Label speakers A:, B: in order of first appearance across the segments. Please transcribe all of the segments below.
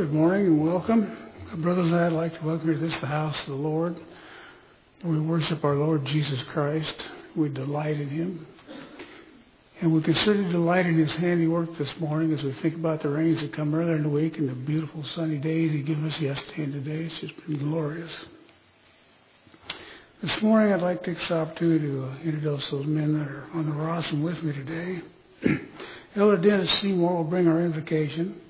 A: Good morning and welcome. Brothers I'd like to welcome you to this, the house of the Lord. We worship our Lord Jesus Christ. We delight in him. And we consider delight in his handiwork this morning as we think about the rains that come earlier in the week and the beautiful sunny days he gave us yesterday and today. It's just been glorious. This morning I'd like to take this opportunity to uh, introduce those men that are on the rostrum with me today. Elder Dennis Seymour will bring our invocation.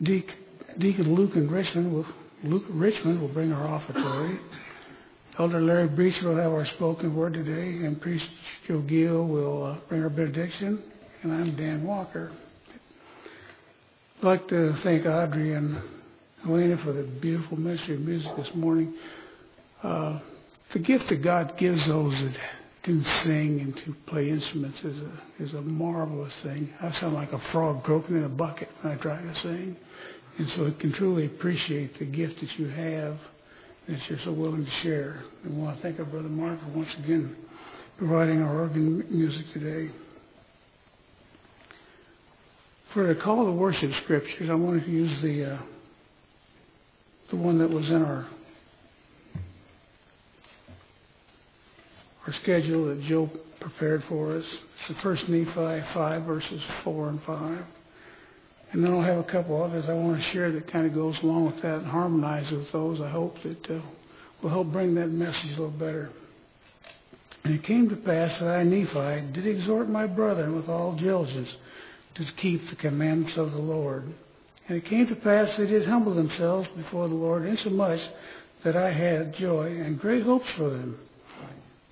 A: Deacon Deacon Luke and Richmond will, Luke Richmond will bring our offertory. Elder Larry Beecher will have our spoken word today, and Priest Joe Gill will uh, bring our benediction. And I'm Dan Walker. I'd like to thank Audrey and Elena for the beautiful ministry of music this morning. Uh, the gift that God gives those that can sing and to play instruments is a is a marvelous thing. I sound like a frog croaking in a bucket when I try to sing. And so it can truly appreciate the gift that you have that you're so willing to share. And I want to thank our brother Mark for once again providing our organ music today. For the call to worship scriptures, I wanted to use the uh, the one that was in our our schedule that Joe prepared for us. It's the first Nephi 5 verses 4 and 5. And then I'll have a couple others I want to share that kind of goes along with that and harmonizes with those. I hope that uh, will help bring that message a little better. And it came to pass that I, Nephi, did exhort my brethren with all diligence to keep the commandments of the Lord. And it came to pass they did humble themselves before the Lord, insomuch that I had joy and great hopes for them,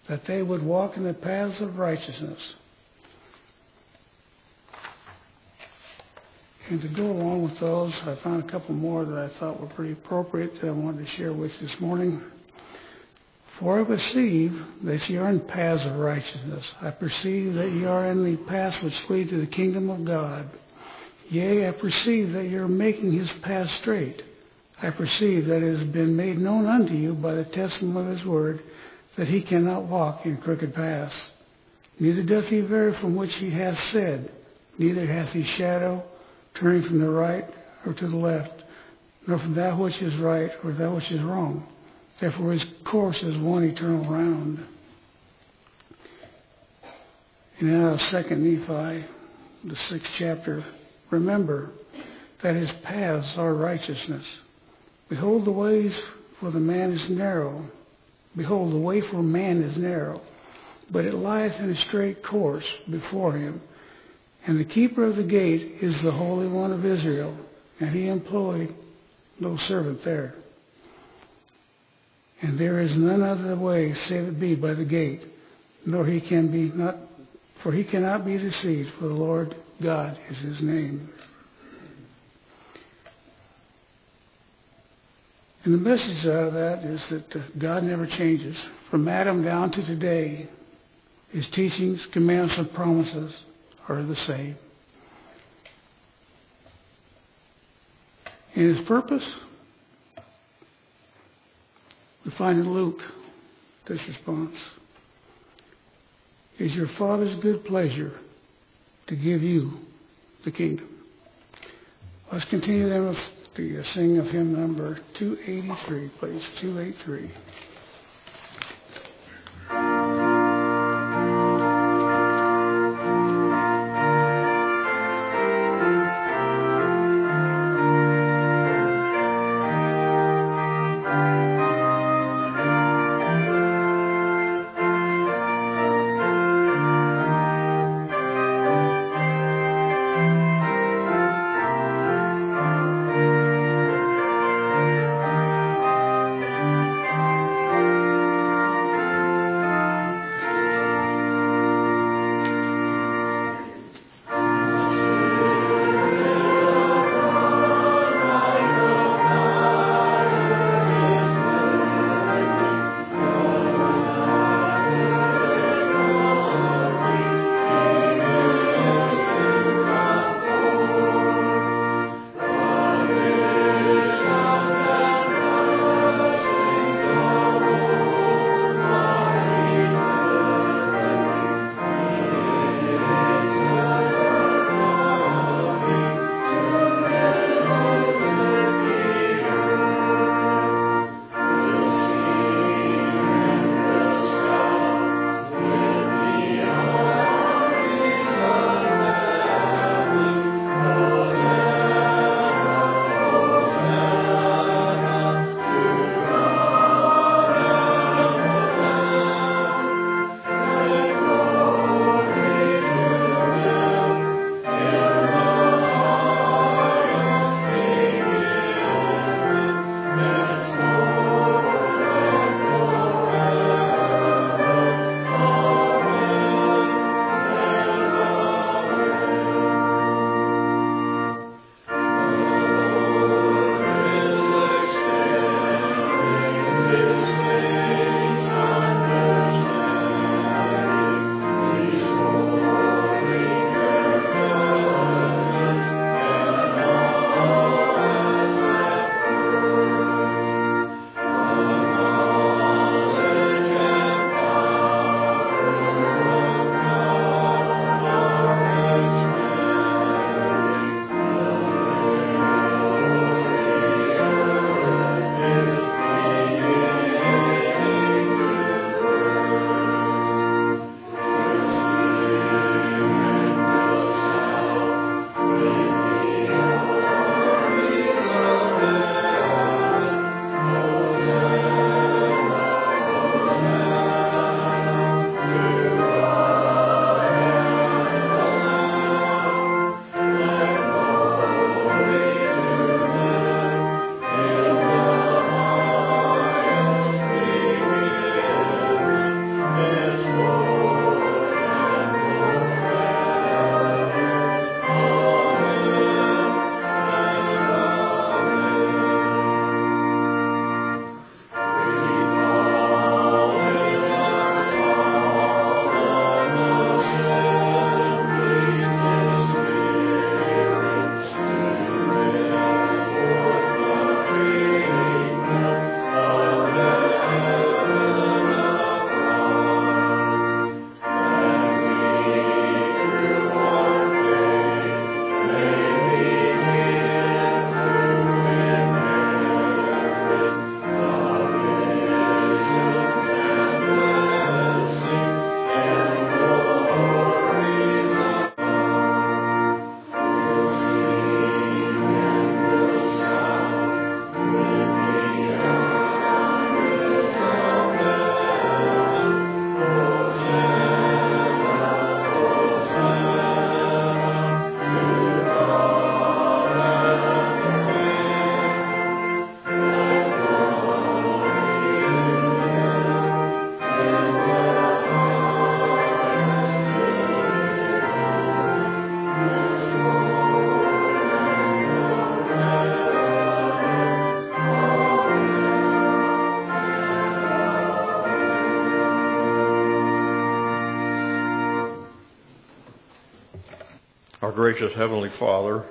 A: that they would walk in the paths of righteousness And to go along with those, I found a couple more that I thought were pretty appropriate that I wanted to share with you this morning. For I perceive that ye are in paths of righteousness. I perceive that ye are in the paths which lead to the kingdom of God. Yea, I perceive that ye are making his path straight. I perceive that it has been made known unto you by the testimony of his word that he cannot walk in crooked paths. Neither doth he vary from which he hath said, neither hath he shadow turning from the right or to the left, nor from that which is right or that which is wrong. Therefore his course is one eternal round. And now second Nephi, the sixth chapter, remember that his paths are righteousness. Behold the ways for the man is narrow. Behold the way for man is narrow, but it lieth in a straight course before him. And the keeper of the gate is the Holy One of Israel, and he employed no servant there. And there is none other way save it be by the gate, nor he can be not, for he cannot be deceived, for the Lord God is his name. And the message out of that is that uh, God never changes. From Adam down to today, his teachings, commands, and promises are the same. And his purpose, we find in Luke this response. Is your Father's good pleasure to give you the kingdom? Let's continue then with the singing of hymn number 283, please. 283.
B: Our gracious Heavenly Father,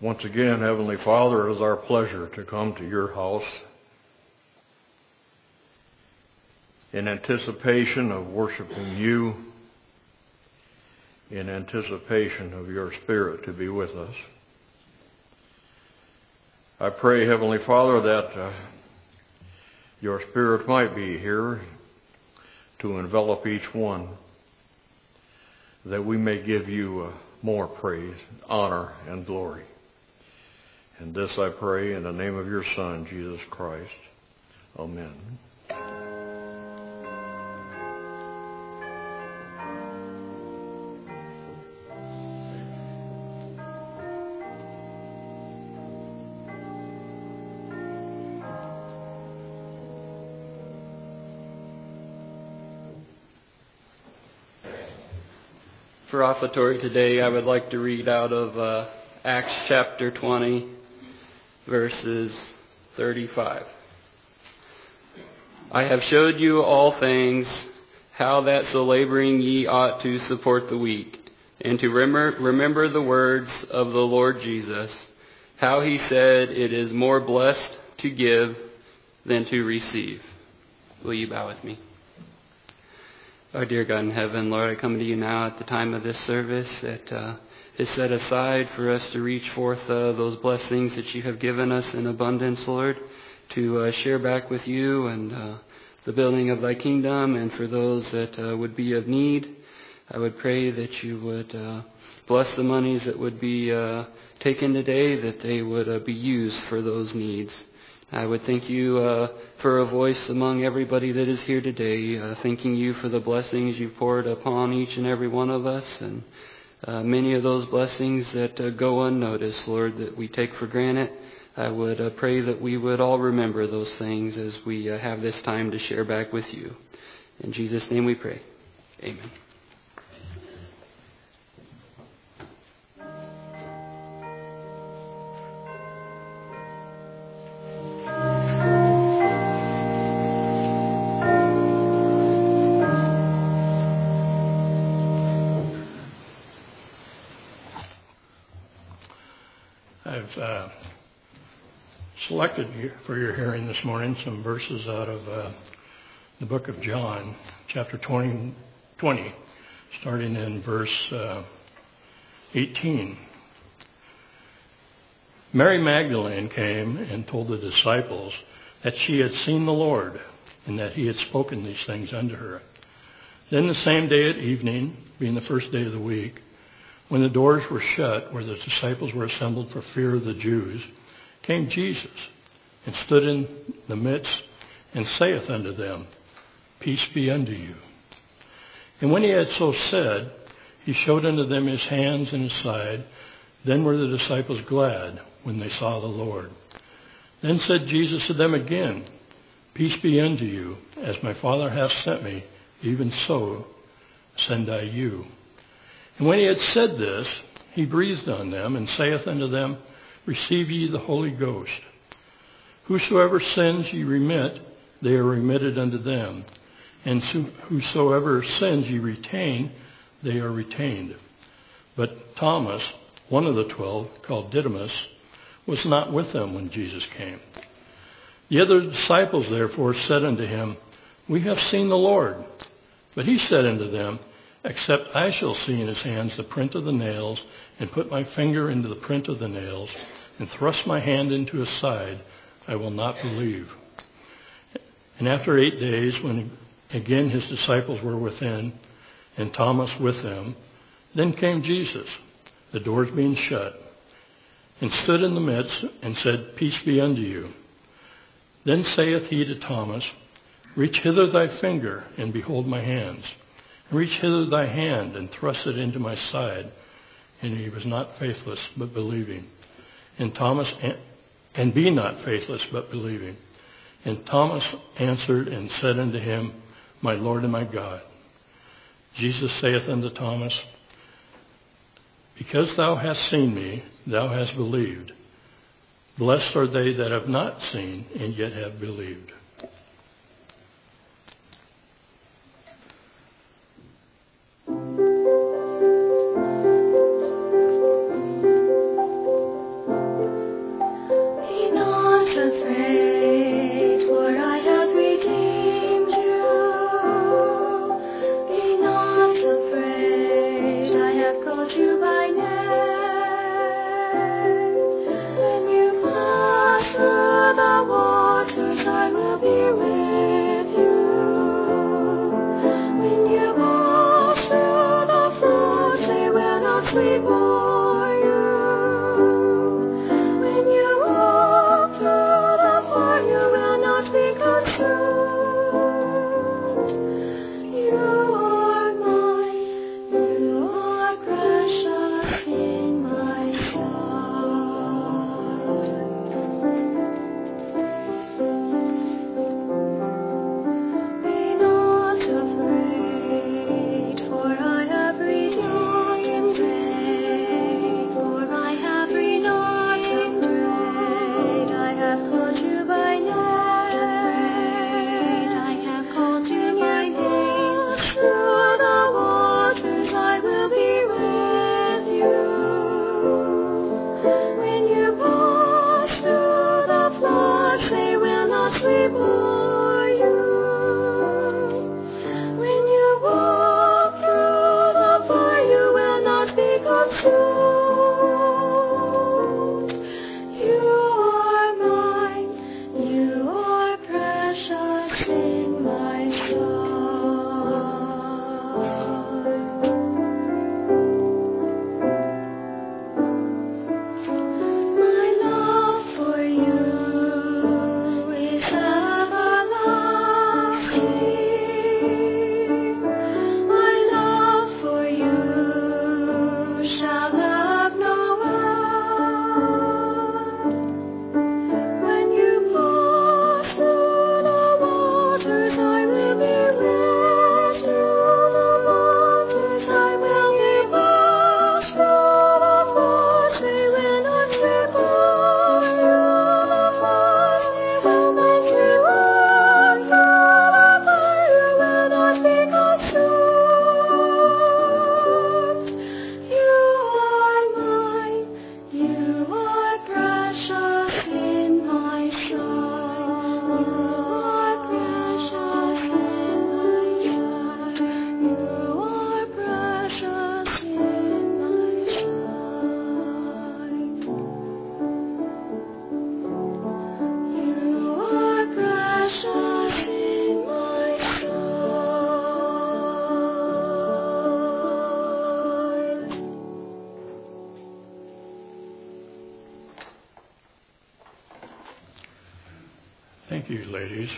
B: once again, Heavenly Father, it is our pleasure to come to your house in anticipation of worshiping you, in anticipation of your Spirit to be with us. I pray, Heavenly Father, that uh, your Spirit might be here to envelop each one, that we may give you uh, more praise, honor, and glory. And this I pray in the name of your Son, Jesus Christ. Amen.
C: Offertory today, I would like to read out of uh, Acts chapter 20, verses 35. I have showed you all things, how that so laboring ye ought to support the weak, and to remember, remember the words of the Lord Jesus, how he said, It is more blessed to give than to receive. Will you bow with me? Our dear God in heaven, Lord, I come to you now at the time of this service that uh, is set aside for us to reach forth uh, those blessings that you have given us in abundance, Lord, to uh, share back with you and uh, the building of thy kingdom and for those that uh, would be of need. I would pray that you would uh, bless the monies that would be taken today, that they would be used for those needs. I would thank you uh, for a voice among everybody that is here today, uh, thanking you for the blessings you poured upon each and every one of us, and uh, many of those blessings that uh, go unnoticed, Lord, that we take for granted. I would uh, pray that we would all remember those things as we uh, have this time to share back with you. In Jesus' name we pray. Amen.
B: Selected for your hearing this morning some verses out of uh, the book of John, chapter 20, 20 starting in verse uh, 18. Mary Magdalene came and told the disciples that she had seen the Lord and that he had spoken these things unto her. Then the same day at evening, being the first day of the week, when the doors were shut, where the disciples were assembled for fear of the Jews, came Jesus and stood in the midst and saith unto them, Peace be unto you. And when he had so said, he showed unto them his hands and his side. Then were the disciples glad when they saw the Lord. Then said Jesus to them again, Peace be unto you. As my Father hath sent me, even so send I you. And when he had said this, he breathed on them and saith unto them, Receive ye the Holy Ghost. Whosoever sins ye remit, they are remitted unto them. And whosoever sins ye retain, they are retained. But Thomas, one of the twelve, called Didymus, was not with them when Jesus came. The other disciples therefore said unto him, We have seen the Lord. But he said unto them, except I shall see in his hands the print of the nails, and put my finger into the print of the nails, and thrust my hand into his side, I will not believe. And after eight days, when again his disciples were within, and Thomas with them, then came Jesus, the doors being shut, and stood in the midst, and said, Peace be unto you. Then saith he to Thomas, Reach hither thy finger, and behold my hands Reach hither thy hand and thrust it into my side. And he was not faithless, but believing. And Thomas, and be not faithless, but believing. And Thomas answered and said unto him, My Lord and my God. Jesus saith unto Thomas, Because thou hast seen me, thou hast believed. Blessed are they that have not seen and yet have believed.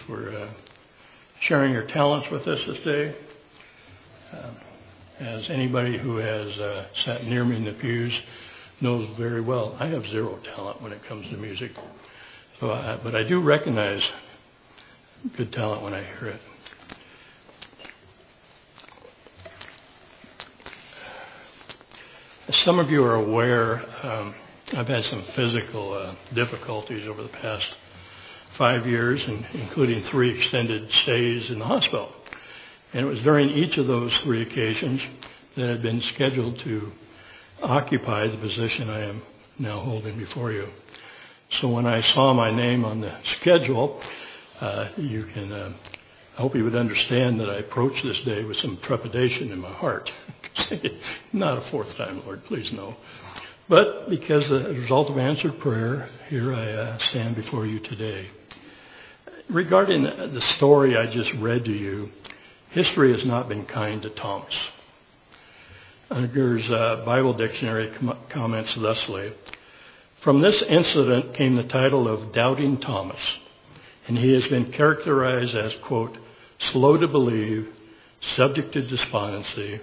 D: For
B: uh, sharing your talents with us this day. Um, as anybody who has uh, sat near me in the pews knows very well, I have zero talent when it comes to music. So, I, but I do recognize good talent when I hear it. As some of you are aware, um, I've had some physical uh, difficulties over the past five years, and including three extended stays in the hospital. And it was during each of those three occasions that I'd been scheduled to occupy the position I am now holding before you. So when I saw my name on the schedule, uh, you can, uh, I hope you would understand that I approached this day with some trepidation in my heart. Not a fourth time, Lord, please no. But because as a result of answered prayer, here I uh, stand before you today. Regarding the story I just read to you, history has not been kind to Thomas. Unger's uh, Bible Dictionary com- comments thusly From this incident came the title of Doubting Thomas, and he has been characterized as, quote, slow to believe, subject to despondency,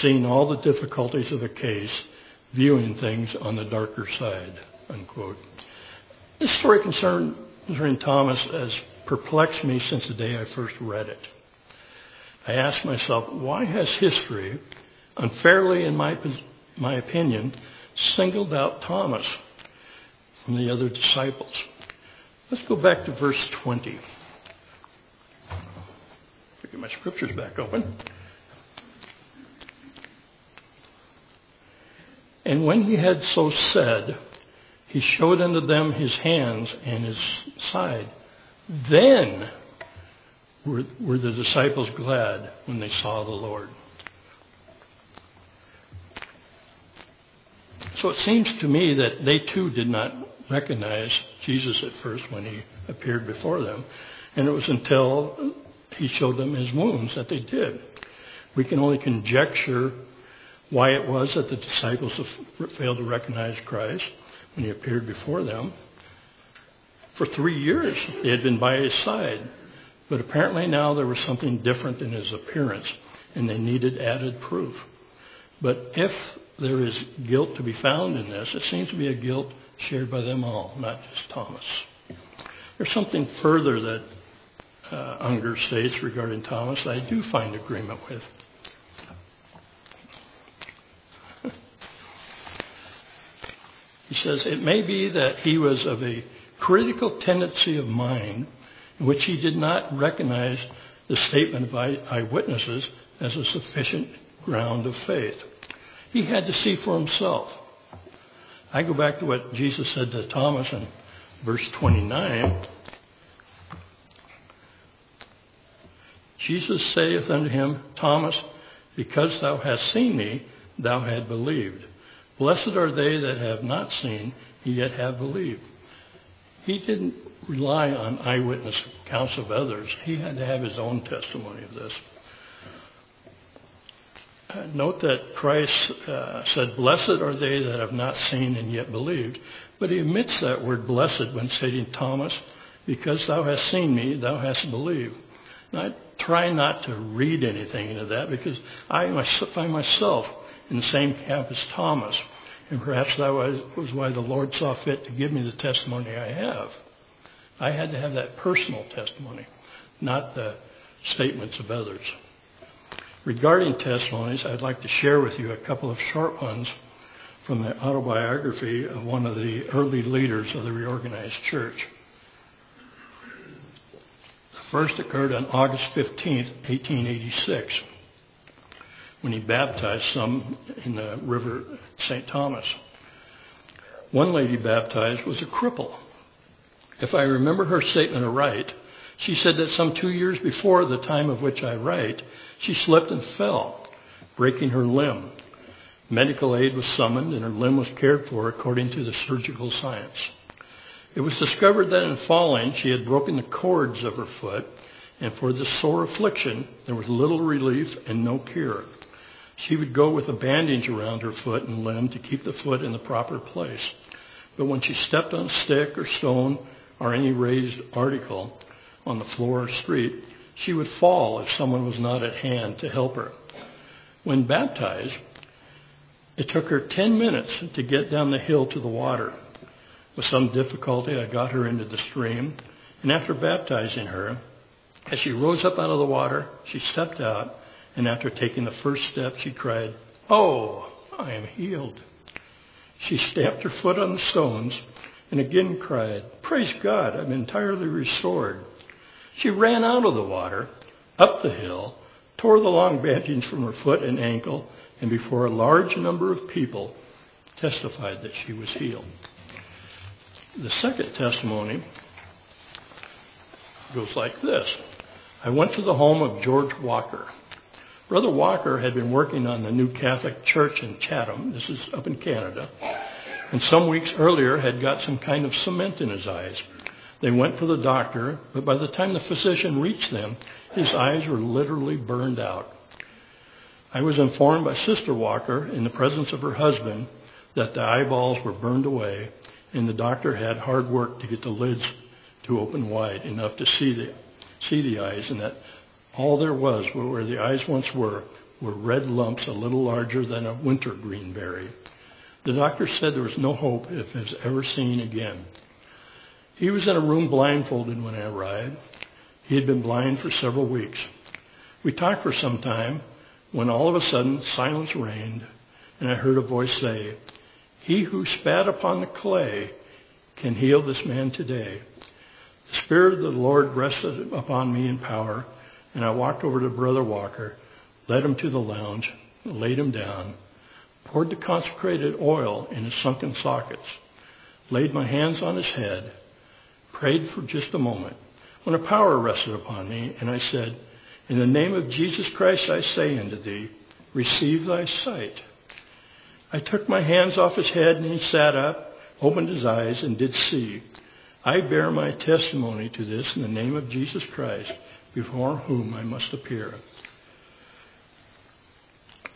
B: seeing all the difficulties of the case, viewing things on the darker side, unquote. This story concerning Thomas has perplexed me since the day I first read it. I asked myself, why has history, unfairly in my, my opinion, singled out Thomas from the other disciples? Let's go back to verse 20. Get my scriptures back open. And when he had so said, he showed unto them his hands and his side. Then were, were the disciples glad when they saw the Lord. So it seems to me that they too did not recognize Jesus at first when he appeared before them. And it was until he showed them his wounds that they did. We can only conjecture why it was that the disciples failed to recognize Christ when he appeared before them. For three years, they had been by his side. But apparently now there was something different in his appearance, and they needed added proof. But if there is guilt to be found in this, it seems to be a guilt shared by them all, not just Thomas. There's something further that uh, Unger states regarding Thomas I do find agreement with. he says, It may be that he was of a critical tendency of mind in which he did not recognize the statement of eyewitnesses as a sufficient ground of faith. He had to see for himself. I go back to what Jesus said to Thomas in verse 29. Jesus saith unto him, Thomas, because thou hast seen me, thou hast believed. Blessed are they that have not seen, yet have believed. He didn't rely on eyewitness accounts of others. He had to have his own testimony of this. Uh, note that Christ uh, said, Blessed are they that have not seen and yet believed. But he omits that word blessed when stating, Thomas, because thou hast seen me, thou hast believed. I try not to read anything into that because I find myself in the same camp as Thomas. And perhaps that was, why the Lord saw fit to give me the testimony I have. I had to have that personal testimony, not the statements of others. Regarding testimonies, I'd like to share with you a couple of short ones from the autobiography of one of the early leaders of the reorganized church. The first occurred on August 15, 1886, when he baptized some in the river St. Thomas. One lady baptized was a cripple. If I remember her statement aright, she said that some two years before the time of which I write, she slipped and fell, breaking her limb. Medical aid was summoned and her limb was cared for according to the surgical science. It was discovered that in falling, she had broken the cords of her foot, and for this sore affliction, there was little relief and no cure. She would go with a bandage around her foot and limb to keep the foot in the proper place. But when she stepped on a stick or stone or any raised article, on the floor or street, she would fall if someone was not at hand to help her. When baptized, it took her 10 minutes to get down the hill to the water. With some difficulty, I got her into the stream, and after baptizing her, as she rose up out of the water, she stepped out, and after taking the first step, she cried, Oh, I am healed. She stamped her foot on the stones and again cried, Praise God, I'm entirely restored. She ran out of the water, up the hill, tore the long bandage from her foot and ankle, and before a large number of people testified that she was healed. The second testimony goes like this I went to the home of George Walker. Brother Walker had been working on the new Catholic Church in Chatham, this is up in Canada, and some weeks earlier had got some kind of cement in his eyes. They went for the doctor, but by the time the physician reached them, his eyes were literally burned out. I was informed by Sister Walker, in the presence of her husband, that the eyeballs were burned away, and the doctor had hard work to get the lids to open wide enough to see the, see the eyes, and that all there was where the eyes once were were red lumps a little larger than a winter green berry. The doctor said there was no hope if he was ever seen again. He was in a room blindfolded when I arrived. He had been blind for several weeks. We talked for some time when all of a sudden silence reigned and I heard a voice say, He who spat upon the clay can heal this man today. The Spirit of the Lord rested upon me in power, and I walked over to Brother Walker, led him to the lounge, laid him down, poured the consecrated oil in his sunken sockets, laid my hands on his head, prayed for just a moment when a power rested upon me, and I said, In the name of Jesus Christ I say unto thee, receive thy sight. I took my hands off his head, and he sat up, opened his eyes, and did see. I bear my testimony to this in the name of Jesus Christ, before whom I must appear.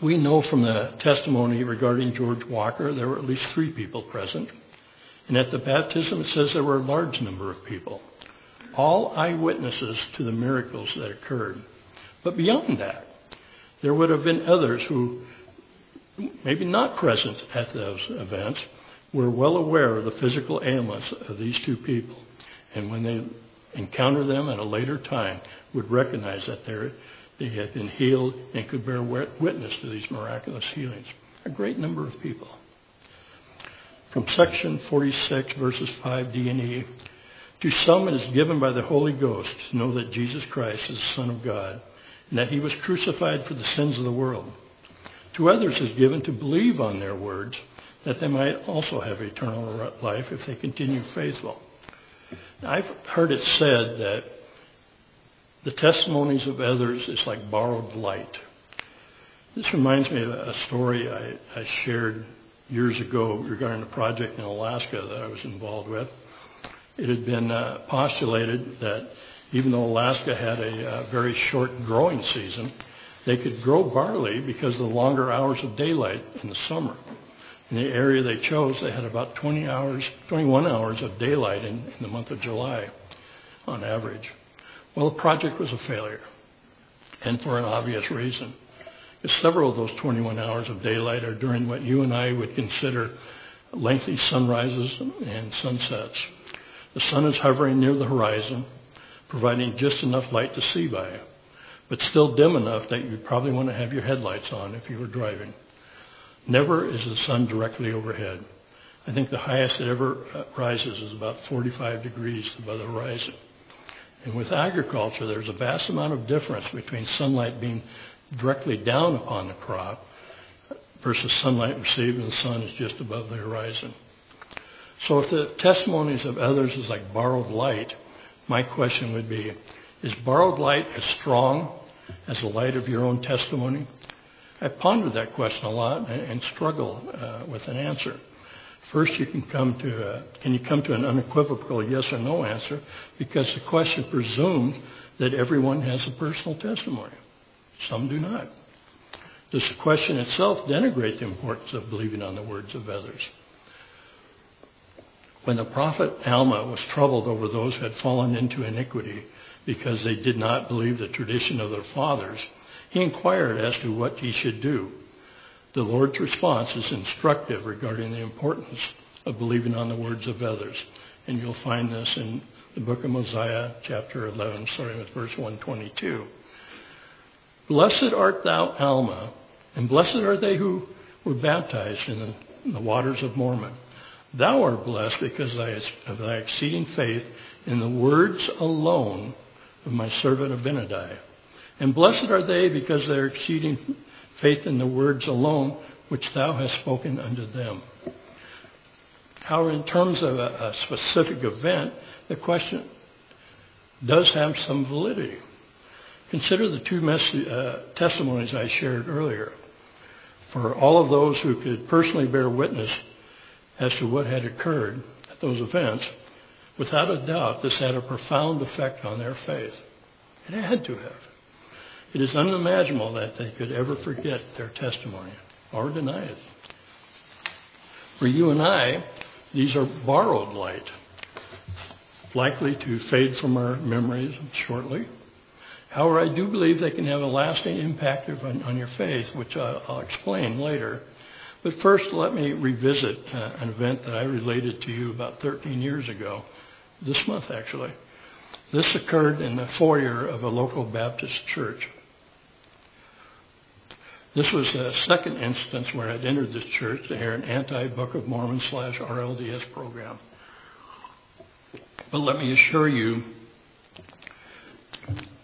B: We know from the testimony regarding George Walker there were at least three people present. And at the baptism it says there were a large number of people. All eyewitnesses to the miracles that occurred. But beyond that, there would have been others who, maybe not present at those events, were well aware of the physical ailments of these two people. And when they encountered them at a later time, would recognize that they had been healed and could bear witness to these miraculous healings. A great number of people. From section 46, verses 5d and e, to some it is given by the Holy Ghost to know that Jesus Christ is the Son of God and that he was crucified for the sins of the world. To others is given to believe on their words that they might also have eternal life if they continue faithful. I've heard it said that the testimonies of others is like borrowed light. This reminds me of a story I, I shared years ago regarding a project in Alaska that I was involved with. It had been uh, postulated that even though Alaska had a uh, very short growing season, they could grow barley because of the longer hours of daylight in the summer. In the area they chose, they had about 20 hours, 21 hours of daylight in, in the month of July on average. Well, the project was a failure, and for an obvious reason. Because several of those 21 hours of daylight are during what you and I would consider lengthy sunrises and sunsets. The sun is hovering near the horizon, providing just enough light to see by, but still dim enough that you'd probably want to have your headlights on if you were driving. Never is the sun directly overhead. I think the highest it ever uh, rises is about 45 degrees above the horizon. And with agriculture, there's a vast amount of difference between sunlight being directly down upon the crop versus sunlight received when the sun is just above the horizon. So if the testimonies of others is like borrowed light, my question would be, is borrowed light as strong as the light of your own testimony? I pondered that question a lot and, and struggle uh, with an answer. First, you can come to a, can you come to an unequivocal yes or no answer because the question presumes that everyone has a personal testimony. Some do not. Does the question itself denigrate the importance of believing on the words of others? When the prophet Alma was troubled over those who had fallen into iniquity because they did not believe the tradition of their fathers, he inquired as to what he should do. The Lord's response is instructive regarding the importance of believing on the words of others. And you'll find this in the book of Mosiah, chapter 11, starting with verse 122. Blessed art thou, Alma, and blessed are they who were baptized in the, in the waters of Mormon. Thou art blessed because of thy exceeding faith in the words alone of my servant Abinadi. And blessed are they because they are exceeding faith in the words alone which thou hast spoken unto them. However, in terms of a, a specific event, the question does have some validity. Consider the two uh, testimonies I shared earlier. For all of those who could personally bear witness as to what had occurred at those events, without a doubt, this had a profound effect on their faith. It had to have. It is unimaginable that they could ever forget their testimony or deny it. For you and I, these are borrowed light, likely to fade from our memories shortly. However, I do believe they can have a lasting impact on, on your faith, which I'll, explain later. But first, let me revisit uh, an event that I related to you about 13 years ago, this month actually. This occurred in the foyer of a local Baptist church. This was the second instance where I'd entered this church to hear an anti-Book of Mormon slash RLDS program. But let me assure you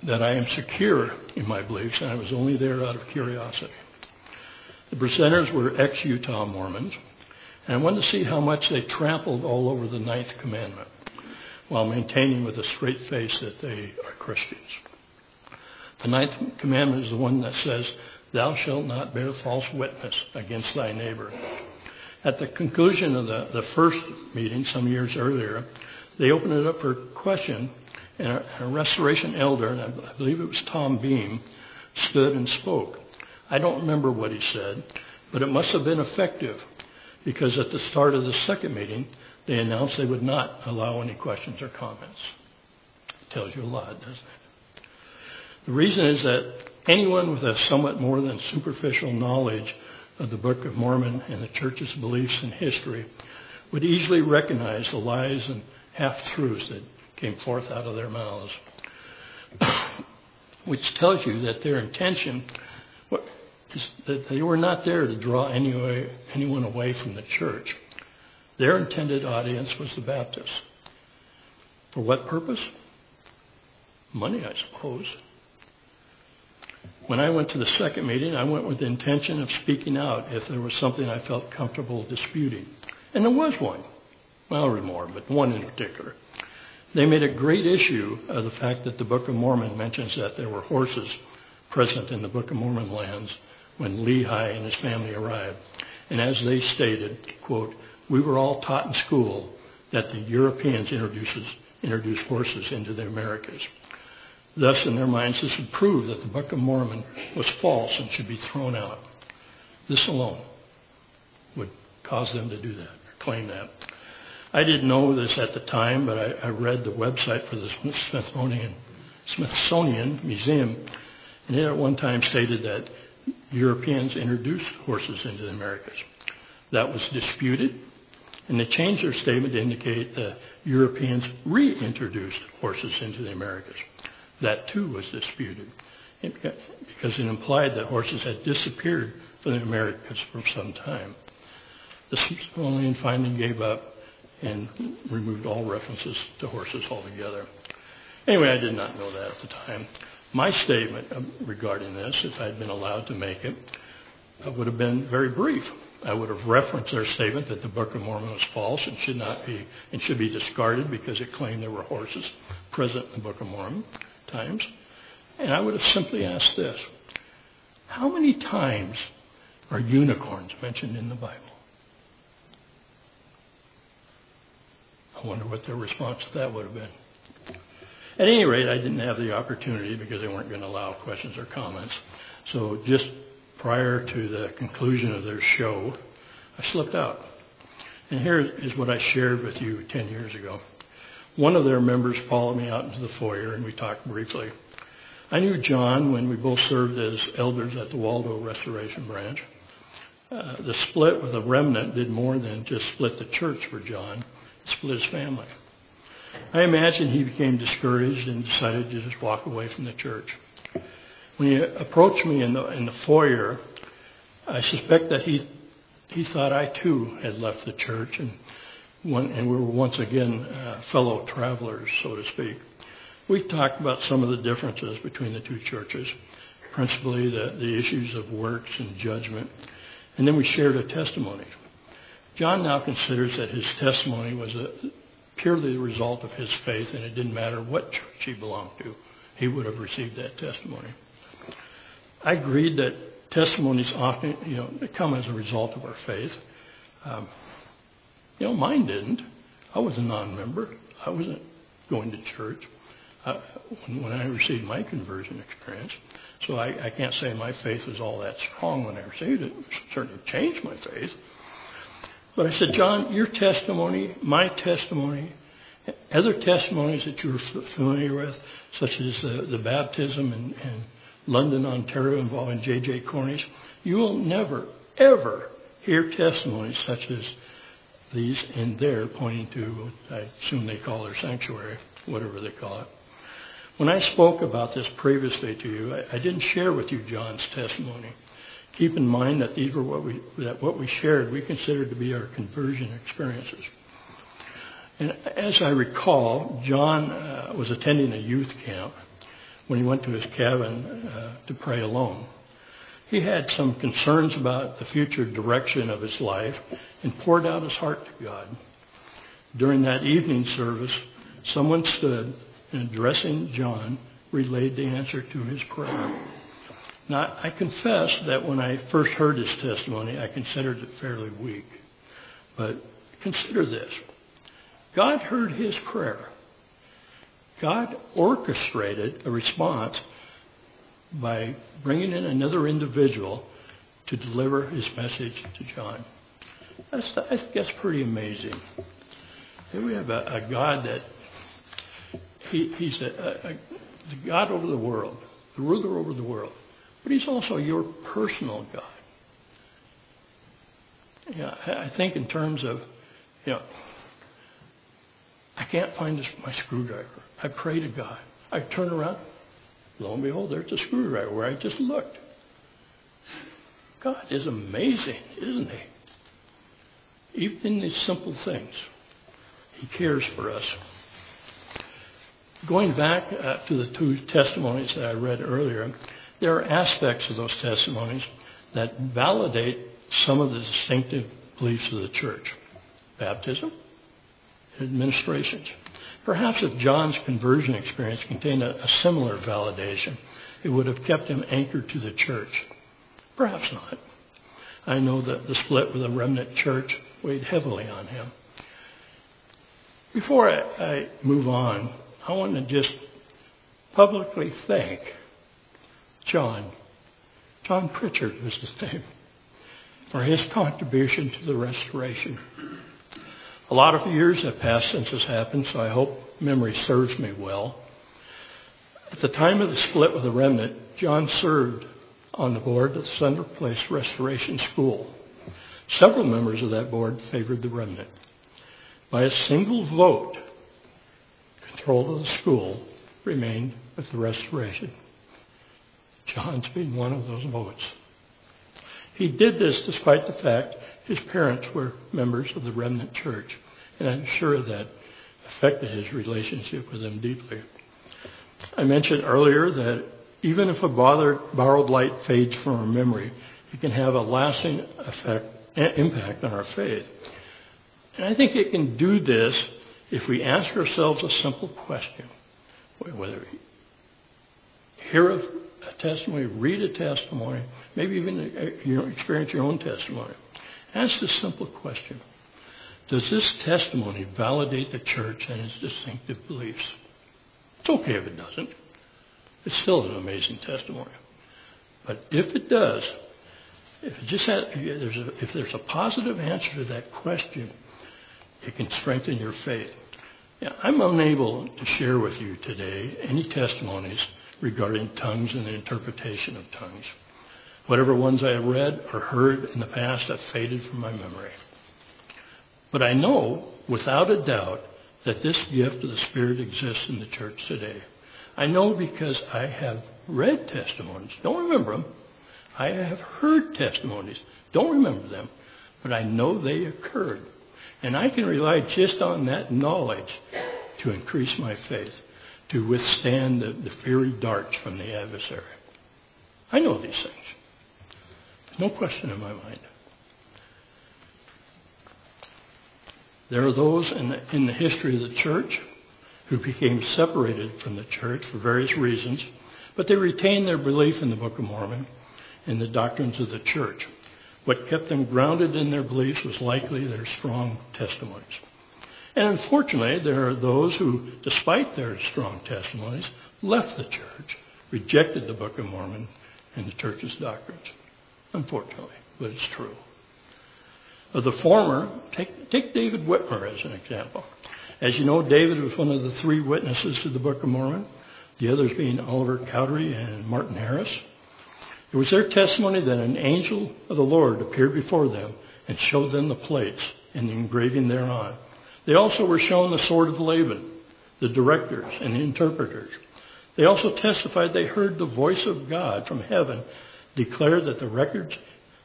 B: that I am secure in my beliefs, and I was only there out of curiosity. The presenters were ex-Utah Mormons, and I wanted to see how much they trampled all over the ninth commandment while maintaining with a straight face that they are Christians. The ninth commandment is the one that says, Thou shalt not bear false witness against thy neighbor. At the conclusion of the, the first meeting some years earlier, they opened it up for question, and a, a restoration elder, and I, I believe it was Tom Beam, stood and spoke. I don't remember what he said, but it must have been effective because at the start of the second meeting, they announced they would not allow any questions or comments. It tells you a lot, doesn't it? The reason is that anyone with a somewhat more than superficial knowledge of the Book of Mormon and the church's beliefs and history would easily recognize the lies and half truths that came forth out of their mouths, which tells you that their intention is that they were not there to draw anyone away from the church. Their intended audience was the Baptists. For what purpose? Money, I suppose. When I went to the second meeting, I went with the intention of speaking out if there was something I felt comfortable disputing. And there was one. Well, there were more, but one in particular. They made a great issue of the fact that the Book of Mormon mentions that there were horses present in the Book of Mormon lands when Lehi and his family arrived. And as they stated, quote, we were all taught in school that the Europeans introduced horses into the Americas. Thus, in their minds, this would prove that the Book of Mormon was false and should be thrown out. This alone would cause them to do that, claim that. I didn't know this at the time, but I, I read the website for the Smithsonian, Smithsonian Museum, and it at one time stated that Europeans introduced horses into the Americas. That was disputed, and they changed their statement to indicate that Europeans reintroduced horses into the Americas. That too was disputed because it implied that horses had disappeared from the Americas for some time. The Smithsonian finally gave up and removed all references to horses altogether. Anyway, I did not know that at the time. My statement um, regarding this, if I had been allowed to make it, uh, would have been very brief. I would have referenced their statement that the Book of Mormon was false and should not be and should be discarded because it claimed there were horses present in the Book of Mormon times. And I would have simply asked this How many times are unicorns mentioned in the Bible? I wonder what their response to that would have been. At any rate, I didn't have the opportunity because they weren't going to allow questions or comments. So just prior to the conclusion of their show, I slipped out. And here is what I shared with you 10 years ago. One of their members followed me out into the foyer and we talked briefly. I knew John when we both served as elders at the Waldo Restoration Branch. Uh, the split with a remnant did more than just split the church for John, it split his family. I imagine he became discouraged and decided to just walk away from the church. When he approached me in the, in the foyer, I suspect that he, he thought I too had left the church and, one, and we were once again uh, fellow travelers, so to speak. We talked about some of the differences between the two churches, principally the, the issues of works and judgment, and then we shared a testimony. John now considers that his testimony was a, purely the result of his faith, and it didn't matter what church he belonged to, he would have received that testimony. I agreed that testimonies often, you know, come as a result of our faith. Um, you know, mine didn't. I was a non-member. I wasn't going to church uh, when, when I received my conversion experience. So I, I can't say my faith was all that strong when I received it. It certainly changed my faith. But I said, John, your testimony, my testimony, other testimonies that you're familiar with, such as the, the baptism in, in London, Ontario, involving J.J. Cornish, you will never, ever hear testimonies such as these in there pointing to, I assume they call their sanctuary, whatever they call it. When I spoke about this previously to you, I, I didn't share with you John's testimony. Keep in mind that these were what we, that what we shared we considered to be our conversion experiences. And as I recall, John uh, was attending a youth camp when he went to his cabin uh, to pray alone. He had some concerns about the future direction of his life and poured out his heart to God. During that evening service, someone stood and addressing John relayed the answer to his prayer. Now, I confess that when I first heard his testimony, I considered it fairly weak. But consider this God heard his prayer. God orchestrated a response by bringing in another individual to deliver his message to John. That's, I think that's pretty amazing. Here we have a, a God that he, he's a, a, the God over the world, the ruler over the world, but he's also your personal God. Yeah, I think in terms of, you know, I can't find my screwdriver. I pray to God. I turn around. Lo and behold, there's a screwdriver where I just looked. God is amazing, isn't He? Even in these simple things, He cares for us. Going back uh, to the two testimonies that I read earlier, there are aspects of those testimonies that validate some of the distinctive beliefs of the church baptism, administrations. Perhaps if John's conversion experience contained a, a, similar validation, it would have kept him anchored to the church. Perhaps not. I know that the split with the remnant church weighed heavily on him. Before I, I move on, I want to just publicly thank John. John Pritchard was his name for his contribution to the restoration. A lot of years have passed since this happened, so I hope memory serves me well. At the time of the split with the remnant, John served on the board of the Center Place Restoration School. Several members of that board favored the remnant. By a single vote, control of the school remained with the restoration. John's being one of those votes. He did this despite the fact his parents were members of the remnant church, and I'm sure that affected his relationship with them deeply. I mentioned earlier that even if a bothered borrowed light fades from our memory, it can have a lasting effect, impact on our faith. And I think it can do this if we ask ourselves a simple question. Whether we hear a testimony, read a testimony, maybe even uh, you know, experience your own testimony. Ask the simple question. Does this testimony validate the church and its distinctive beliefs? It's okay if it doesn't. It's still an amazing testimony. But if it does, if, it just there's a, if there's a positive answer to that question, it can strengthen your faith. Yeah, I'm unable to share with you today any testimonies regarding tongues and the interpretation of tongues. Whatever ones I have read or heard in the past have faded from my memory. But I know, without a doubt, that this gift of the Spirit exists in the church today. I know because I have read testimonies, don't remember them. I have heard testimonies, don't remember them, but I know they occurred. And I can rely just on that knowledge to increase my faith, to withstand the, the fiery darts from the adversary. I know these things. No question in my mind. There are those in the, in the history of the church who became separated from the church for various reasons, but they retained their belief in the Book of Mormon and the doctrines of the church. What kept them grounded in their beliefs was likely their strong testimonies. And unfortunately, there are those who, despite their strong testimonies, left the church, rejected the Book of Mormon and the church's doctrines. Unfortunately, but it's true. Of the former, take, take David Whitmer as an example. As you know, David was one of the three witnesses to the Book of Mormon, the others being Oliver Cowdery and Martin Harris. It was their testimony that an angel of the Lord appeared before them and showed them the plates and the engraving thereon. They also were shown the sword of Laban, the directors and the interpreters. They also testified they heard the voice of God from heaven declare that the records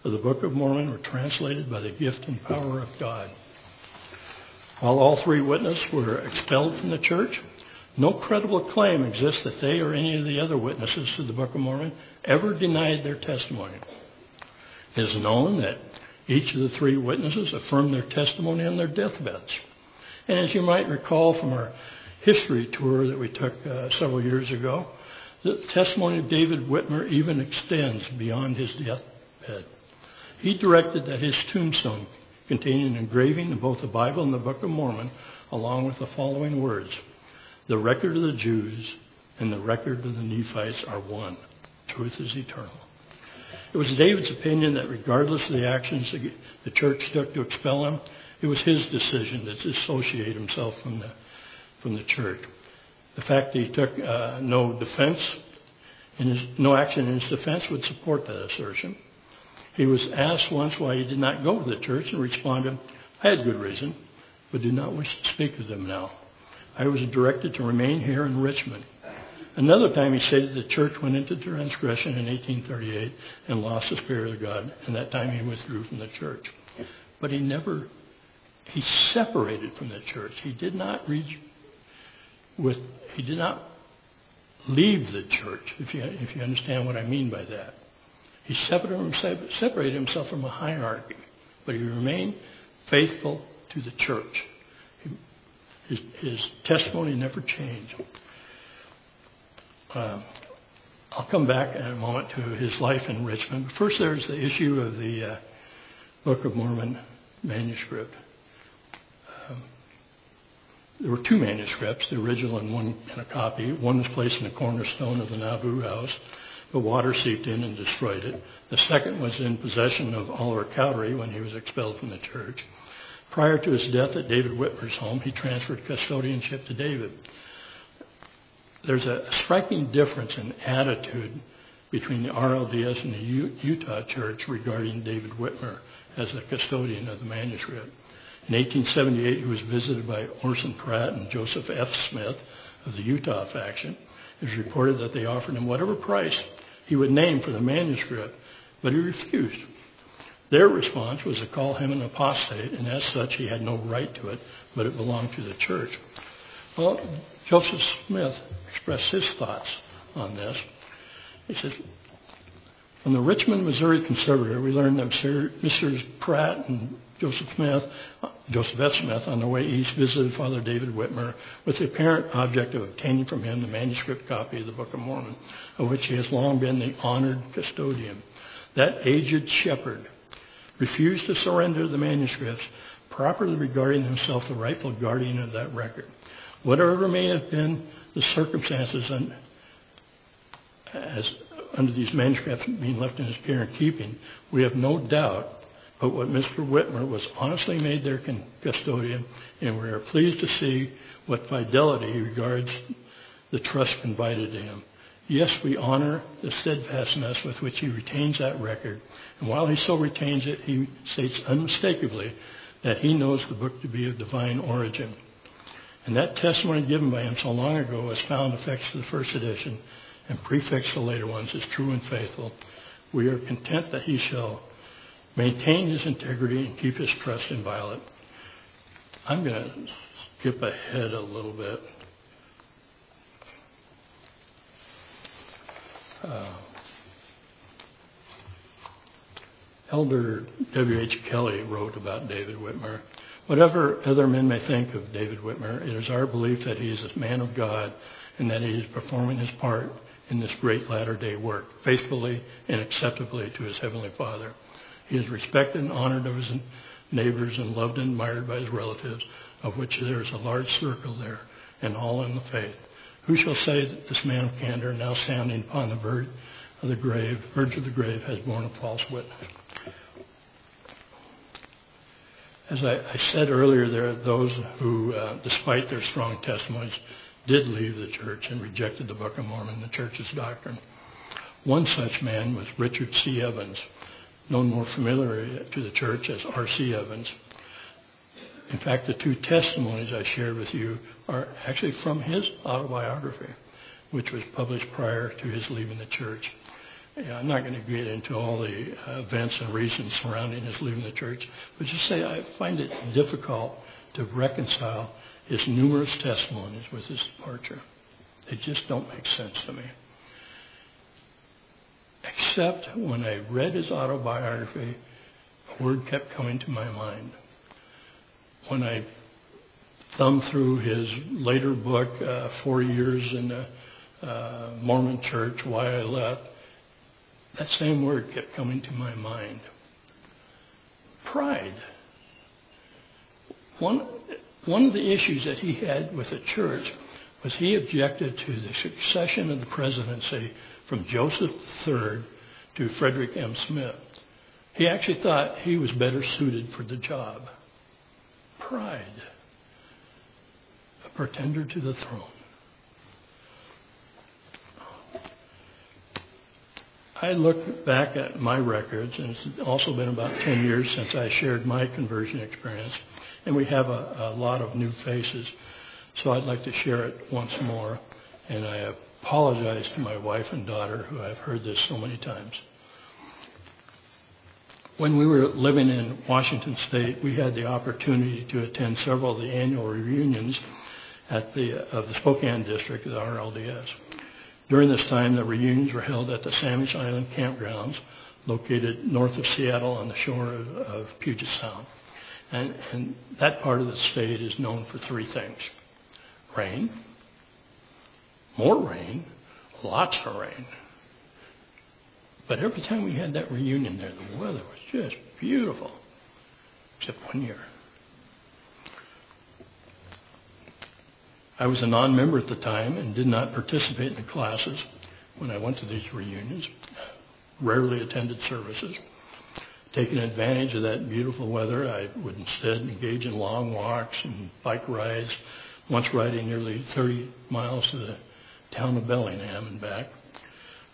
B: of the Book of Mormon were translated by the gift and power of God. While all three witnesses were expelled from the church, no credible claim exists that they or any of the other witnesses to the Book of Mormon ever denied their testimony. It is known that each of the three witnesses affirmed their testimony on their deathbeds. And as you might recall from our history tour that we took uh, several years ago, the testimony of David Whitmer even extends beyond his deathbed. He directed that his tombstone contain an engraving of both the Bible and the Book of Mormon, along with the following words The record of the Jews and the record of the Nephites are one. Truth is eternal. It was David's opinion that regardless of the actions the church took to expel him, it was his decision to dissociate himself from the, from the church. The fact that he took uh, no defense, no action in his defense would support that assertion. He was asked once why he did not go to the church and responded, I had good reason, but do not wish to speak to them now. I was directed to remain here in Richmond. Another time he stated the church went into transgression in 1838 and lost the Spirit of God, and that time he withdrew from the church. But he never, he separated from the church. He did not reach with, he did not leave the church, if you, if you understand what I mean by that. He separated himself from a hierarchy, but he remained faithful to the church. His, his testimony never changed. Um, I'll come back in a moment to his life in Richmond. First, there's the issue of the uh, Book of Mormon manuscript. There were two manuscripts, the original and one and a copy. One was placed in the cornerstone of the Nauvoo house. The water seeped in and destroyed it. The second was in possession of Oliver Cowdery when he was expelled from the church. Prior to his death at David Whitmer's home, he transferred custodianship to David. There's a striking difference in attitude between the RLDS and the Utah church regarding David Whitmer as the custodian of the manuscript. In 1878, he was visited by Orson Pratt and Joseph F. Smith of the Utah faction. It was reported that they offered him whatever price he would name for the manuscript, but he refused. Their response was to call him an apostate, and as such, he had no right to it, but it belonged to the church. Well, Joseph Smith expressed his thoughts on this. He said, from the Richmond, Missouri Conservator, we learned that Mr. Pratt and Joseph Smith, Joseph F. Smith, on their way east, visited Father David Whitmer with the apparent object of obtaining from him the manuscript copy of the Book of Mormon, of which he has long been the honored custodian. That aged shepherd refused to surrender the manuscripts, properly regarding himself the rightful guardian of that record. Whatever may have been the circumstances and as under these manuscripts being left in his care and keeping, we have no doubt but what Mr. Whitmer was honestly made their custodian, and we are pleased to see what fidelity he regards the trust confided to him. Yes, we honor the steadfastness with which he retains that record, and while he so retains it, he states unmistakably that he knows the book to be of divine origin. And that testimony given by him so long ago as found affixed to the first edition and prefix to later ones is true and faithful. We are content that he shall maintain his integrity and keep his trust inviolate. I'm going to skip ahead a little bit. Uh, Elder W.H. Kelley wrote about David Whitmer. Whatever other men may think of David Whitmer, it is our belief that he is a man of God and that he is performing his part in this great latter day work faithfully and acceptably to his Heavenly Father. He is respected and honored of his neighbors and loved and admired by his relatives, of which there is a large circle there, and all in the faith. Who shall say that this man of candor, now standing upon the verge of the grave, verge of the grave, has borne a false witness? As I, I said earlier, there are those who, uh, despite their strong testimonies, did leave the church and rejected the Book of Mormon, the church's doctrine. One such man was Richard C. Evans, known more familiarly to the church as R.C. Evans. In fact, the two testimonies I shared with you are actually from his autobiography, which was published prior to his leaving the church. Yeah, I'm not going to get into all the uh, events and reasons surrounding his leaving the church, but just say I find it difficult to reconcile his numerous testimonies with his departure. They just don't make sense to me. Except when I read his autobiography, a word kept coming to my mind. When I thumbed through his later book, uh, Four Years in the uh, Mormon Church, Why I Left, that same word kept coming to my mind. Pride. one, one of the issues that he had with the church was he objected to the succession of the presidency from Joseph III to Frederick M. Smith. He actually thought he was better suited for the job. Pride. A pretender to the throne. I look back at my records, and it's also been about 10 years since I shared my conversion experience, and we have a, a lot of new faces. So I'd like to share it once more, and I apologize to my wife and daughter who I've heard this so many times. When we were living in Washington State, we had the opportunity to attend several of the annual reunions at the, of the Spokane district of the RLDS. During this time, the reunions were held at the Samish Island campgrounds located north of Seattle on the shore of, of Puget Sound. And, and that part of the state is known for three things rain, more rain, lots of rain. But every time we had that reunion there, the weather was just beautiful, except one year. I was a non member at the time and did not participate in the classes when I went to these reunions, rarely attended services. Taking advantage of that beautiful weather, I would instead engage in long walks and bike rides, once riding nearly 30 miles to the town of Bellingham and back.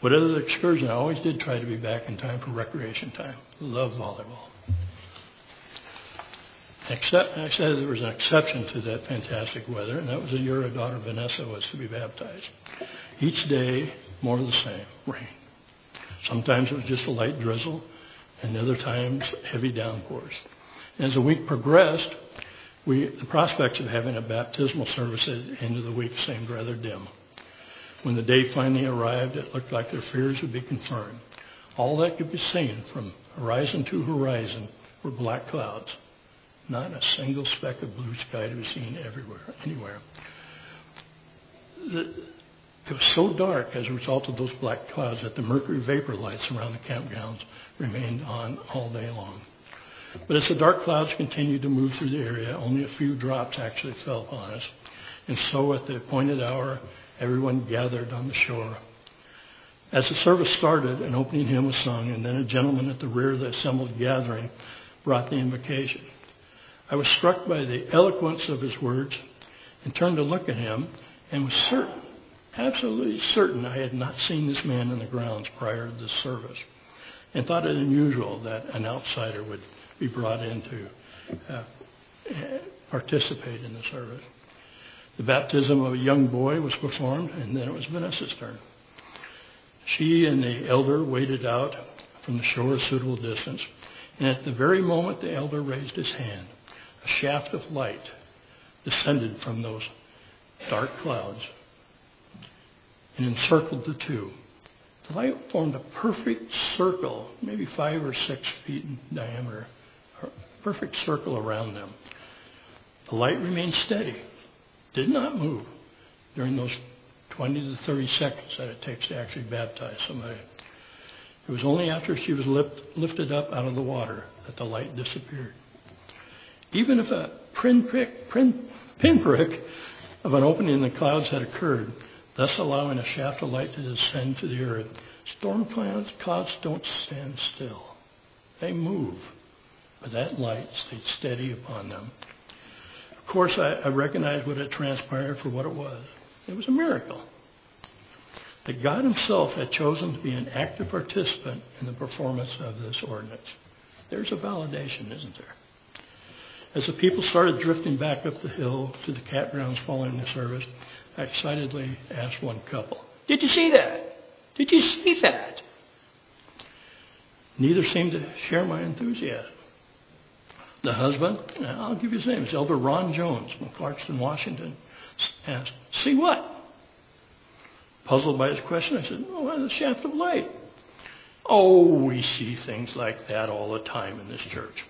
B: Whatever the excursion, I always did try to be back in time for recreation time. Love volleyball. Except, I said there was an exception to that fantastic weather, and that was the year our daughter Vanessa was to be baptized. Each day, more of the same, rain. Sometimes it was just a light drizzle, and other times, heavy downpours. As the week progressed, we, the prospects of having a baptismal service at the end of the week seemed rather dim. When the day finally arrived, it looked like their fears would be confirmed. All that could be seen from horizon to horizon were black clouds. Not a single speck of blue sky to be seen everywhere, anywhere. It was so dark as a result of those black clouds that the mercury vapor lights around the campgrounds remained on all day long. But as the dark clouds continued to move through the area, only a few drops actually fell upon us. And so at the appointed hour, everyone gathered on the shore. As the service started, an opening hymn was sung, and then a gentleman at the rear of the assembled gathering brought the invocation. I was struck by the eloquence of his words and turned to look at him and was certain, absolutely certain, I had not seen this man in the grounds prior to this service and thought it unusual that an outsider would be brought in to uh, participate in the service. The baptism of a young boy was performed, and then it was Vanessa's turn. She and the elder waded out from the shore a suitable distance, and at the very moment the elder raised his hand, a shaft of light descended from those dark clouds and encircled the two. The light formed a perfect circle, maybe five or six feet in diameter, a perfect circle around them. The light remained steady, did not move during those 20 to 30 seconds that it takes to actually baptize somebody. It was only after she was lift, lifted up out of the water that the light disappeared. Even if a pinprick, pin, pinprick of an opening in the clouds had occurred, thus allowing a shaft of light to descend to the earth, storm clouds, clouds don't stand still. They move, but that light stayed steady upon them. Of course, I, I recognized what had transpired for what it was. It was a miracle. That God Himself had chosen to be an active participant in the performance of this ordinance. There's a validation, isn't there? As the people started drifting back up the hill to the campgrounds following the service, I excitedly asked one couple, Did you see that? Did you see that? Neither seemed to share my enthusiasm. The husband, I'll give you his name, it's Elder Ron Jones from Clarkston, Washington, asked, See what? Puzzled by his question, I said, Oh, the shaft of light. Oh, we see things like that all the time in this church.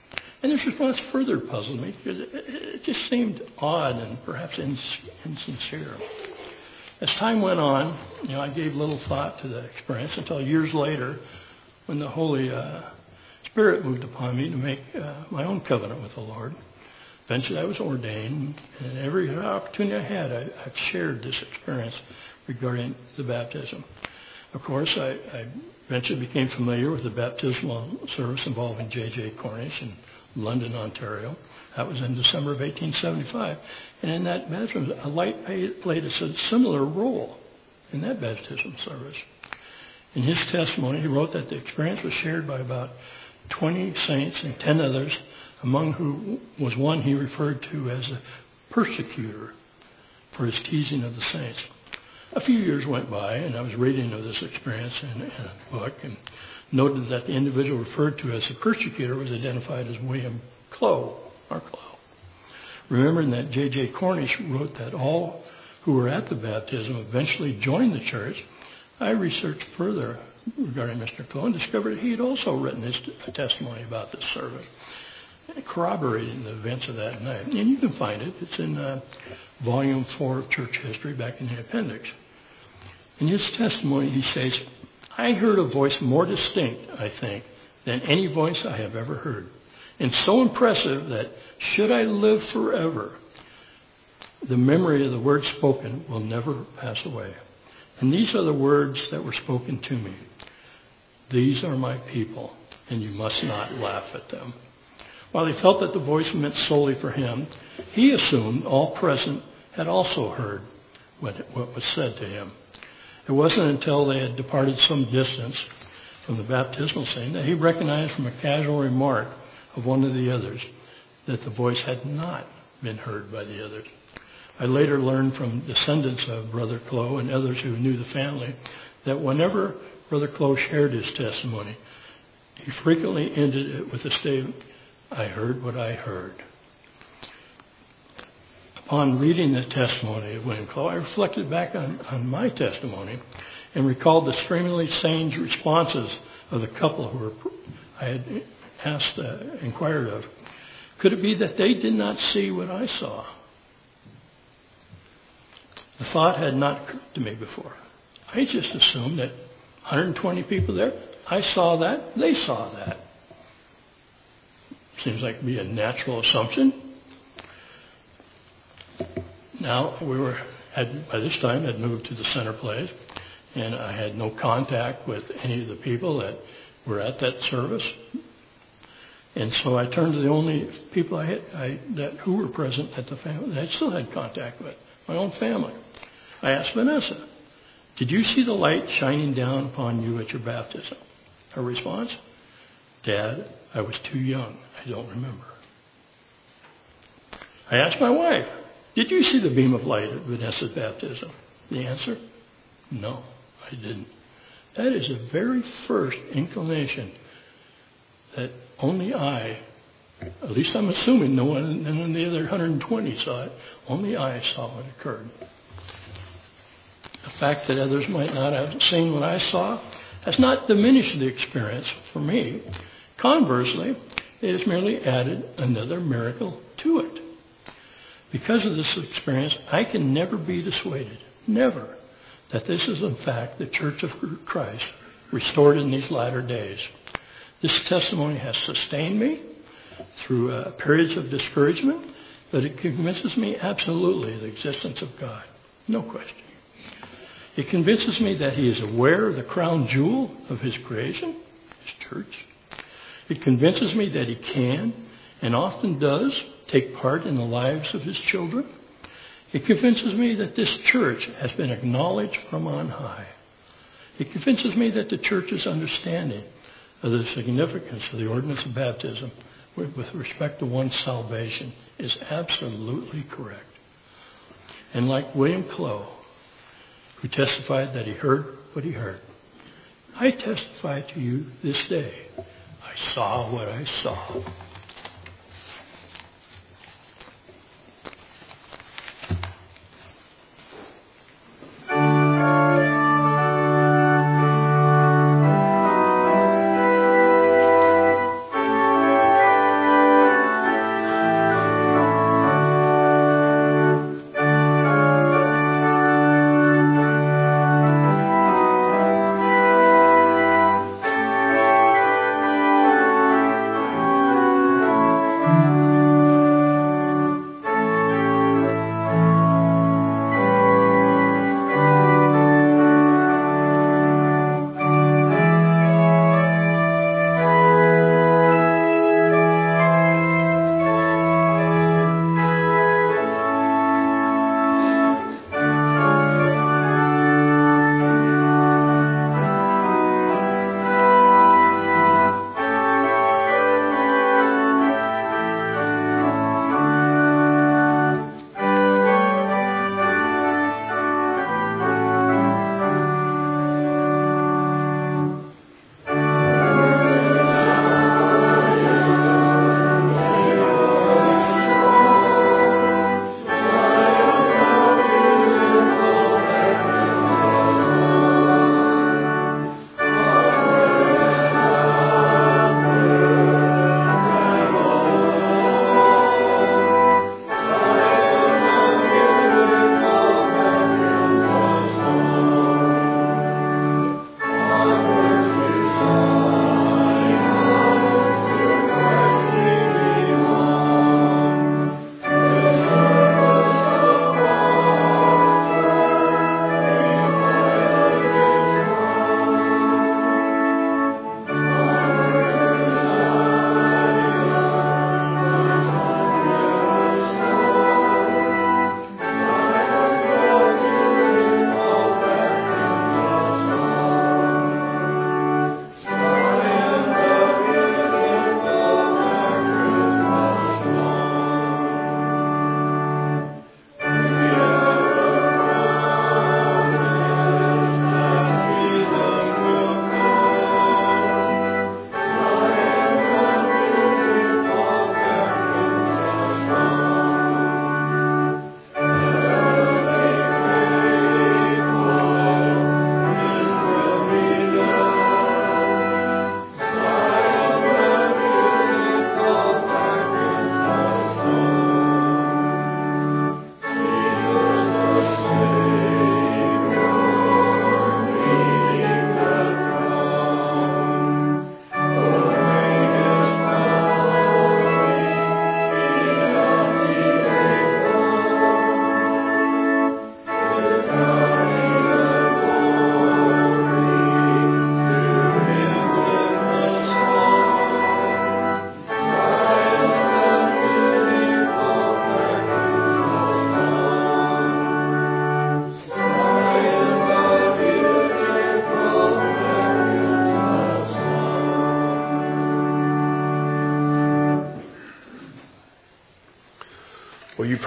B: And this response further puzzled me because it just seemed odd and perhaps insincere. As time went on, you know, I gave little thought to the experience until years later, when the Holy uh, Spirit moved upon me to make uh, my own covenant with the Lord. Eventually, I was ordained, and every opportunity I had, I, I've shared this experience regarding the baptism. Of course, I, I eventually became familiar with the baptismal service involving J.J. Cornish in London, Ontario. That was in December of 1875. And in that baptism, a light played a similar role in that baptism service. In his testimony, he wrote that the experience was shared by about 20 saints and 10 others, among whom was one he referred to as a persecutor for his teasing of the saints. A few years went by, and I was reading of this experience in, in a book and noted that the individual referred to as the persecutor was identified as William Clow, or Clow. Remembering that J.J. Cornish wrote that all who were at the baptism eventually joined the church, I researched further regarding Mr. Clow and discovered he had also written his testimony about this service, corroborating the events of that night. And you can find it. It's in uh, Volume 4 of Church History, back in the appendix. In his testimony, he says, I heard a voice more distinct, I think, than any voice I have ever heard, and so impressive that should I live forever, the memory of the words spoken will never pass away. And these are the words that were spoken to me. These are my people, and you must not laugh at them. While he felt that the voice meant solely for him, he assumed all present had also heard what, what was said to him. It wasn't until they had departed some distance from the baptismal scene that he recognized from a casual remark of one of the others that the voice had not been heard by the others. I later learned from descendants of Brother Clow and others who knew the family that whenever Brother Clow shared his testimony, he frequently ended it with the statement, I heard what I heard. Upon reading the testimony of William Clow, I reflected back on, on my testimony and recalled the extremely sane responses of the couple who were, I had asked, uh, inquired of. Could it be that they did not see what I saw? The thought had not occurred to me before. I just assumed that 120 people there, I saw that, they saw that. Seems like to be a natural assumption. Now we were had by this time had moved to the center place, and I had no contact with any of the people that were at that service. And so I turned to the only people I had I, that who were present at the family that I still had contact with, my own family. I asked Vanessa, "Did you see the light shining down upon you at your baptism?" Her response, "Dad, I was too young. I don't remember." I asked my wife, did you see the beam of light at Vanessa's baptism? The answer? No, I didn't. That is the very first inclination that only I, at least I'm assuming no one, of the other 120 saw it, only I saw what occurred. The fact that others might not have seen what I saw has not diminished the experience for me. Conversely, it has merely added another miracle to it. Because of this experience, I can never be dissuaded, never, that this is in fact the Church of Christ restored in these latter days. This testimony has sustained me through uh, periods of discouragement, but it convinces me absolutely the existence of God. No question. It convinces me that He is aware of the crown jewel of His creation, His church. It convinces me that He can and often does take part in the lives of his children. It convinces me that this church has been acknowledged from on high. It convinces me that the church's understanding of the significance of the ordinance of baptism with, respect to one's salvation is absolutely correct. And like William Clow, who testified that he heard what he heard, I testify to you this day. I saw what I saw.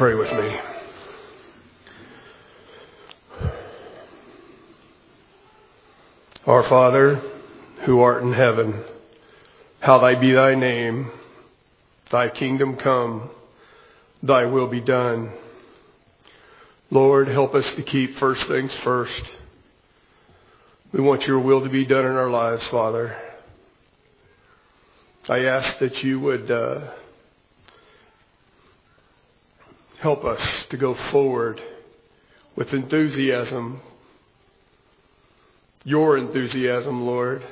E: Pray with me? Our Father, who art in heaven, hallowed be thy name. Thy kingdom come, thy will be done. Lord, help us to keep first things first. We want your will to be done in our lives, Father. I ask that you would uh, help us to go forward with enthusiasm, your enthusiasm, Lord,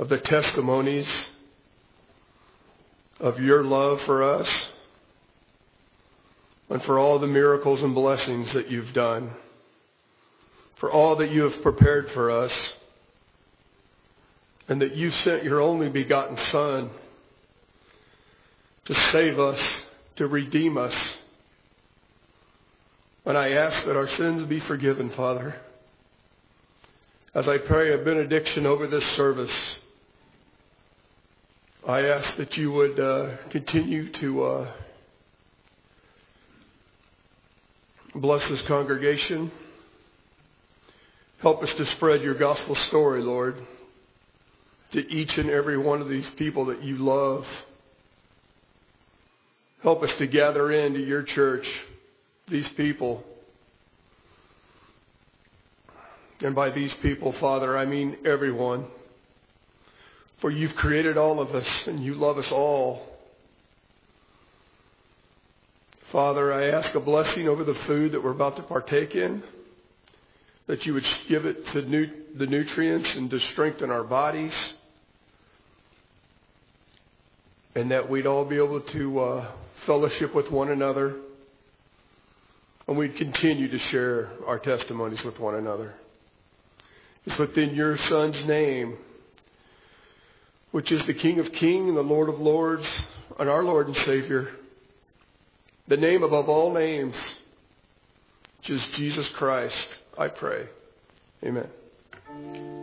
E: of the testimonies of your love for us and for all the miracles and blessings that you've done, for all that you have prepared for us, and that you sent your only begotten Son to save us, to redeem us. And I ask that our sins be forgiven, Father. As I pray a benediction over this service, I ask that you would uh, continue to uh, bless this congregation. Help us to spread your gospel story, Lord, to each and every one of these people that you love. Help us to gather into your church these people. And by these people, Father, I mean everyone. For you've created all of us and you love us all. Father, I ask a blessing over the food that we're about to partake in, that you would give it to the nutrients and to strengthen our bodies, and that we'd all be able to uh, fellowship with one another, and we'd continue to share our testimonies with one another. It's within your Son's name which is the King of Kings and the Lord of Lords and our Lord and Savior, the name above all names, which is Jesus Christ, I pray. Amen.